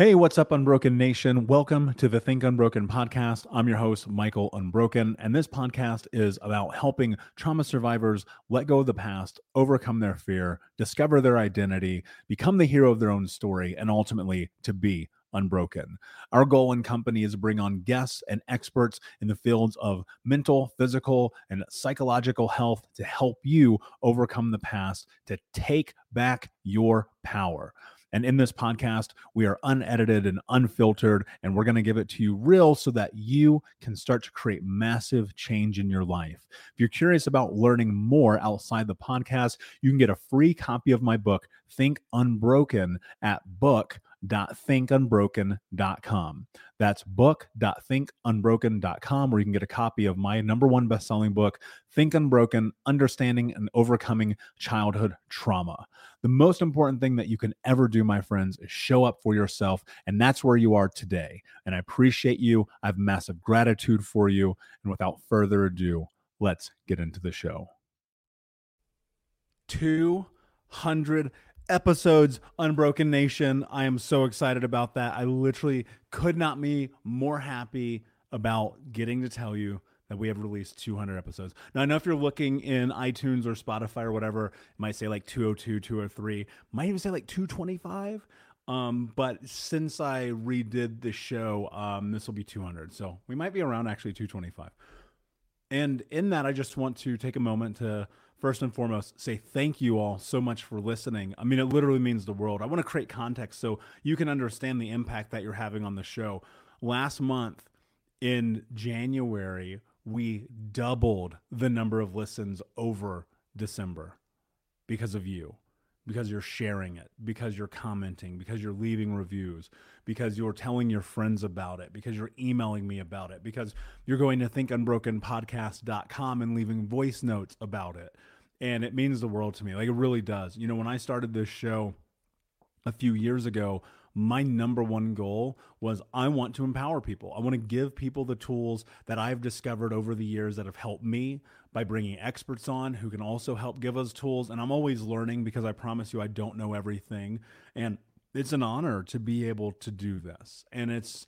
Hey, what's up, Unbroken Nation? Welcome to the Think Unbroken podcast. I'm your host, Michael Unbroken, and this podcast is about helping trauma survivors let go of the past, overcome their fear, discover their identity, become the hero of their own story, and ultimately to be unbroken. Our goal and company is to bring on guests and experts in the fields of mental, physical, and psychological health to help you overcome the past, to take back your power. And in this podcast, we are unedited and unfiltered, and we're going to give it to you real so that you can start to create massive change in your life. If you're curious about learning more outside the podcast, you can get a free copy of my book, Think Unbroken, at book book.thinkunbroken.com. That's book.thinkunbroken.com, where you can get a copy of my number one best-selling book, Think Unbroken: Understanding and Overcoming Childhood Trauma. The most important thing that you can ever do, my friends, is show up for yourself, and that's where you are today. And I appreciate you. I have massive gratitude for you. And without further ado, let's get into the show. 200 episodes unbroken nation. I am so excited about that. I literally could not be more happy about getting to tell you that we have released 200 episodes. Now i know if you're looking in itunes or spotify or whatever it might say like 202 203 might even say like 225 um, but since i redid the show um, this will be 200 so we might be around actually 225 and in that i just want to take a moment to first and foremost say thank you all so much for listening. I mean, it literally means the world. I want to create context so you can understand the impact that you're having on the show. Last month in January, we doubled the number of listens over December because of you because you're sharing it, because you're commenting, because you're leaving reviews, because you're telling your friends about it, because you're emailing me about it, because you're going to thinkunbrokenpodcast.com and leaving voice notes about it. And it means the world to me. Like it really does. You know, when I started this show a few years ago, my number one goal was I want to empower people. I want to give people the tools that I've discovered over the years that have helped me by bringing experts on who can also help give us tools. And I'm always learning because I promise you I don't know everything. And it's an honor to be able to do this. And it's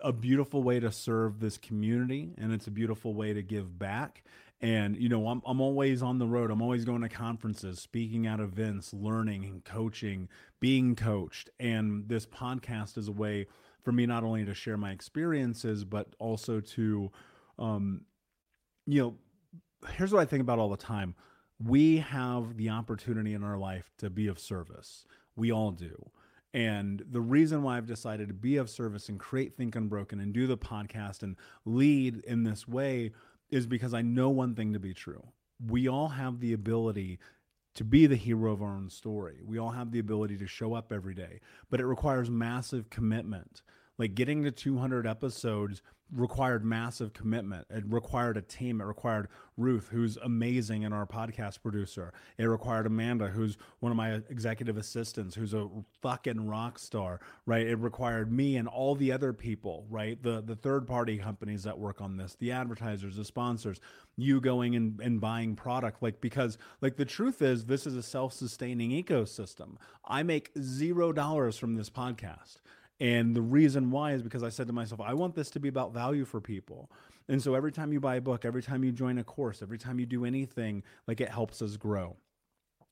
a beautiful way to serve this community and it's a beautiful way to give back and you know I'm, I'm always on the road. I'm always going to conferences speaking at events learning and coaching being coached. And this podcast is a way for me not only to share my experiences but also to um you know here's what i think about all the time. We have the opportunity in our life to be of service. We all do. And the reason why I've decided to be of service and create Think Unbroken and do the podcast and lead in this way is because I know one thing to be true. We all have the ability to be the hero of our own story. We all have the ability to show up every day, but it requires massive commitment. Like getting to 200 episodes required massive commitment. It required a team. It required Ruth, who's amazing and our podcast producer. It required Amanda, who's one of my executive assistants, who's a fucking rock star, right? It required me and all the other people, right? The the third party companies that work on this, the advertisers, the sponsors, you going and, and buying product. Like because like the truth is this is a self-sustaining ecosystem. I make zero dollars from this podcast. And the reason why is because I said to myself, I want this to be about value for people. And so every time you buy a book, every time you join a course, every time you do anything, like it helps us grow.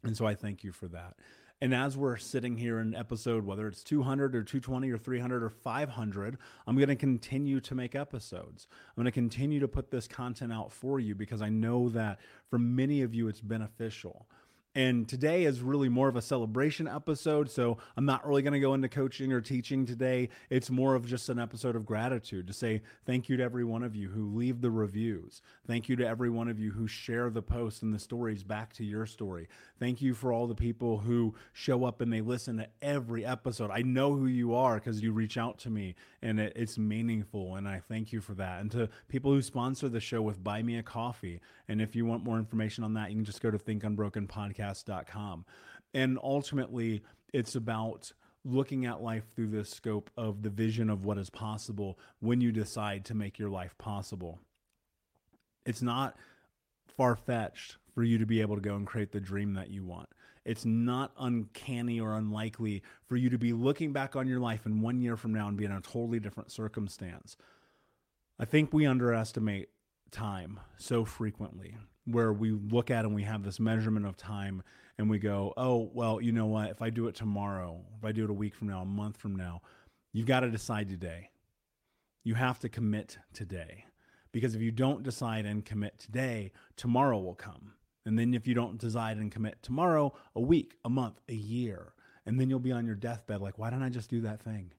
And so I thank you for that. And as we're sitting here in episode, whether it's 200 or 220 or 300 or 500, I'm going to continue to make episodes. I'm going to continue to put this content out for you because I know that for many of you, it's beneficial. And today is really more of a celebration episode. So I'm not really going to go into coaching or teaching today. It's more of just an episode of gratitude to say thank you to every one of you who leave the reviews. Thank you to every one of you who share the posts and the stories back to your story. Thank you for all the people who show up and they listen to every episode. I know who you are because you reach out to me and it, it's meaningful. And I thank you for that. And to people who sponsor the show with Buy Me a Coffee. And if you want more information on that, you can just go to Think Unbroken Podcast podcast.com. And ultimately, it's about looking at life through this scope of the vision of what is possible when you decide to make your life possible. It's not far fetched for you to be able to go and create the dream that you want. It's not uncanny or unlikely for you to be looking back on your life in one year from now and be in a totally different circumstance. I think we underestimate time so frequently where we look at and we have this measurement of time and we go, oh, well, you know what? If I do it tomorrow, if I do it a week from now, a month from now, you've got to decide today. You have to commit today. Because if you don't decide and commit today, tomorrow will come. And then if you don't decide and commit tomorrow, a week, a month, a year, and then you'll be on your deathbed like, why didn't I just do that thing?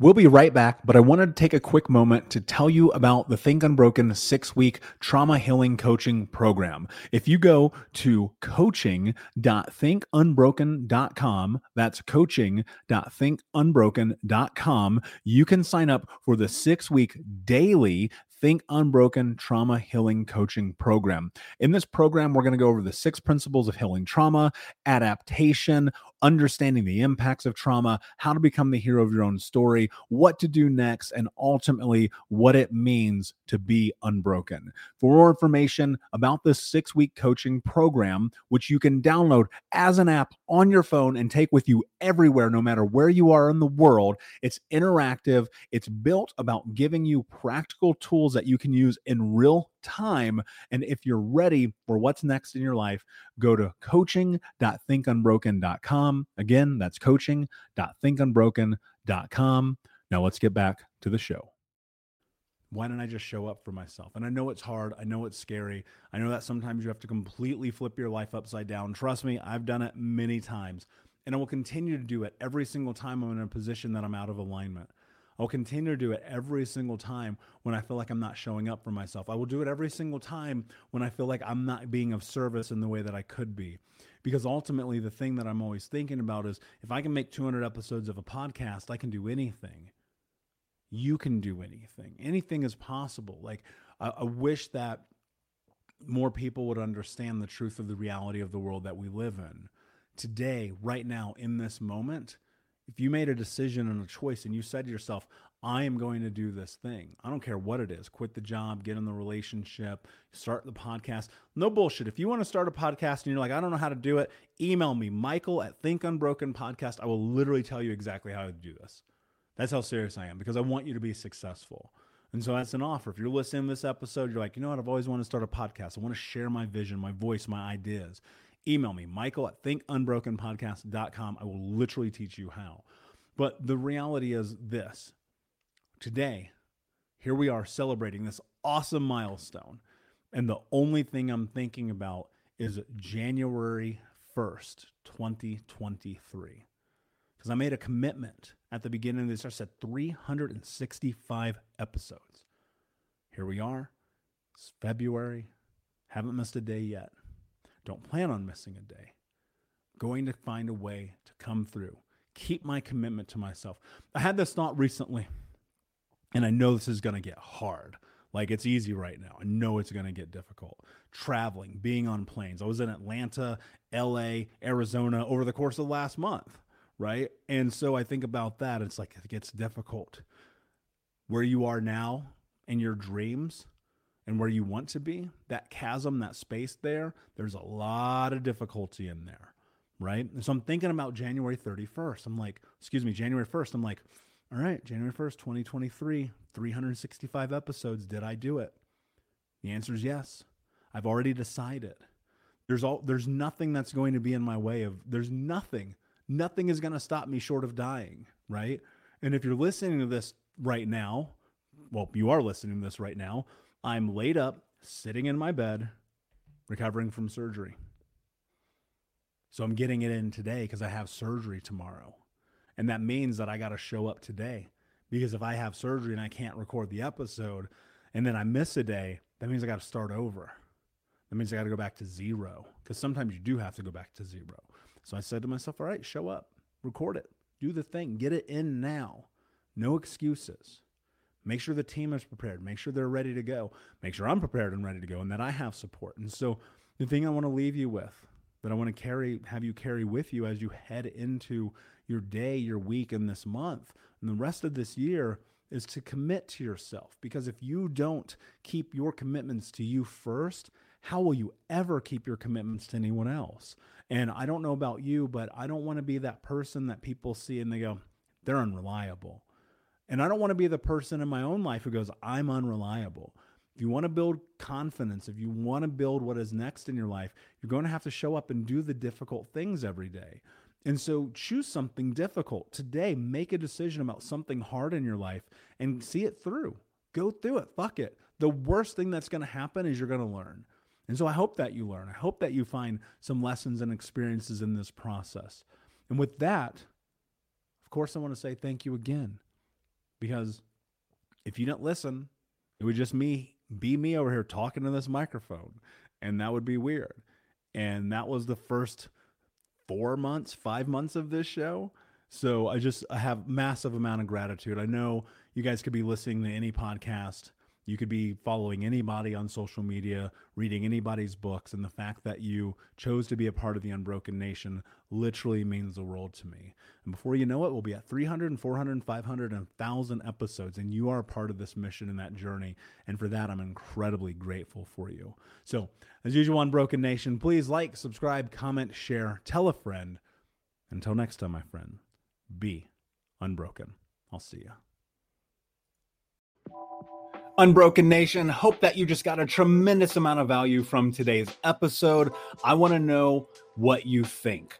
We'll be right back, but I wanted to take a quick moment to tell you about the Think Unbroken six week trauma healing coaching program. If you go to coaching.thinkunbroken.com, that's coaching.thinkunbroken.com, you can sign up for the six week daily Think Unbroken Trauma Healing Coaching Program. In this program, we're going to go over the six principles of healing trauma, adaptation, understanding the impacts of trauma, how to become the hero of your own story, what to do next, and ultimately what it means to be unbroken. For more information about this six week coaching program, which you can download as an app on your phone and take with you everywhere, no matter where you are in the world, it's interactive, it's built about giving you practical tools that you can use in real time. And if you're ready for what's next in your life, go to coaching.thinkunbroken.com. Again, that's coaching.thinkunbroken.com. Now let's get back to the show. Why don't I just show up for myself? And I know it's hard. I know it's scary. I know that sometimes you have to completely flip your life upside down. Trust me, I've done it many times. And I will continue to do it every single time I'm in a position that I'm out of alignment. I'll continue to do it every single time when I feel like I'm not showing up for myself. I will do it every single time when I feel like I'm not being of service in the way that I could be. Because ultimately, the thing that I'm always thinking about is if I can make 200 episodes of a podcast, I can do anything. You can do anything. Anything is possible. Like, I, I wish that more people would understand the truth of the reality of the world that we live in. Today, right now, in this moment, if you made a decision and a choice and you said to yourself, I am going to do this thing. I don't care what it is. Quit the job, get in the relationship, start the podcast. No bullshit. If you want to start a podcast and you're like, I don't know how to do it, email me, Michael at Think Unbroken Podcast. I will literally tell you exactly how to do this. That's how serious I am because I want you to be successful. And so that's an offer. If you're listening to this episode, you're like, you know what? I've always wanted to start a podcast. I want to share my vision, my voice, my ideas. Email me, Michael at thinkunbrokenpodcast.com. I will literally teach you how. But the reality is this today, here we are celebrating this awesome milestone. And the only thing I'm thinking about is January 1st, 2023. Because I made a commitment at the beginning of this. I said 365 episodes. Here we are. It's February. Haven't missed a day yet. Don't plan on missing a day. Going to find a way to come through. Keep my commitment to myself. I had this thought recently. And I know this is going to get hard. Like it's easy right now. I know it's going to get difficult. Traveling, being on planes. I was in Atlanta, LA, Arizona over the course of the last month, right? And so I think about that. It's like it gets difficult. Where you are now in your dreams and where you want to be, that chasm, that space there, there's a lot of difficulty in there, right? And so I'm thinking about January 31st. I'm like, excuse me, January 1st. I'm like, all right, January 1st, 2023, 365 episodes. Did I do it? The answer is yes. I've already decided. There's all there's nothing that's going to be in my way of there's nothing. Nothing is going to stop me short of dying, right? And if you're listening to this right now, well, you are listening to this right now, I'm laid up, sitting in my bed, recovering from surgery. So I'm getting it in today because I have surgery tomorrow. And that means that I got to show up today because if I have surgery and I can't record the episode and then I miss a day, that means I got to start over. That means I got to go back to zero because sometimes you do have to go back to zero. So I said to myself, all right, show up, record it, do the thing, get it in now. No excuses. Make sure the team is prepared. Make sure they're ready to go. Make sure I'm prepared and ready to go and that I have support. And so the thing I want to leave you with, that I want to carry, have you carry with you as you head into your day, your week, and this month, and the rest of this year is to commit to yourself. Because if you don't keep your commitments to you first, how will you ever keep your commitments to anyone else? And I don't know about you, but I don't want to be that person that people see and they go, they're unreliable. And I don't want to be the person in my own life who goes, I'm unreliable. If you want to build confidence, if you want to build what is next in your life, you're going to have to show up and do the difficult things every day. And so choose something difficult today. Make a decision about something hard in your life and see it through. Go through it. Fuck it. The worst thing that's going to happen is you're going to learn. And so I hope that you learn. I hope that you find some lessons and experiences in this process. And with that, of course, I want to say thank you again because if you didn't listen, it would just me be me over here talking to this microphone, and that would be weird. And that was the first four months, five months of this show. So I just I have massive amount of gratitude. I know you guys could be listening to any podcast. You could be following anybody on social media, reading anybody's books, and the fact that you chose to be a part of the Unbroken Nation literally means the world to me. And before you know it, we'll be at 300 and 400 and 500 and 1,000 episodes, and you are a part of this mission and that journey. And for that, I'm incredibly grateful for you. So, as usual, Unbroken Nation, please like, subscribe, comment, share, tell a friend. Until next time, my friend, be unbroken. I'll see you. Unbroken Nation, hope that you just got a tremendous amount of value from today's episode. I want to know what you think.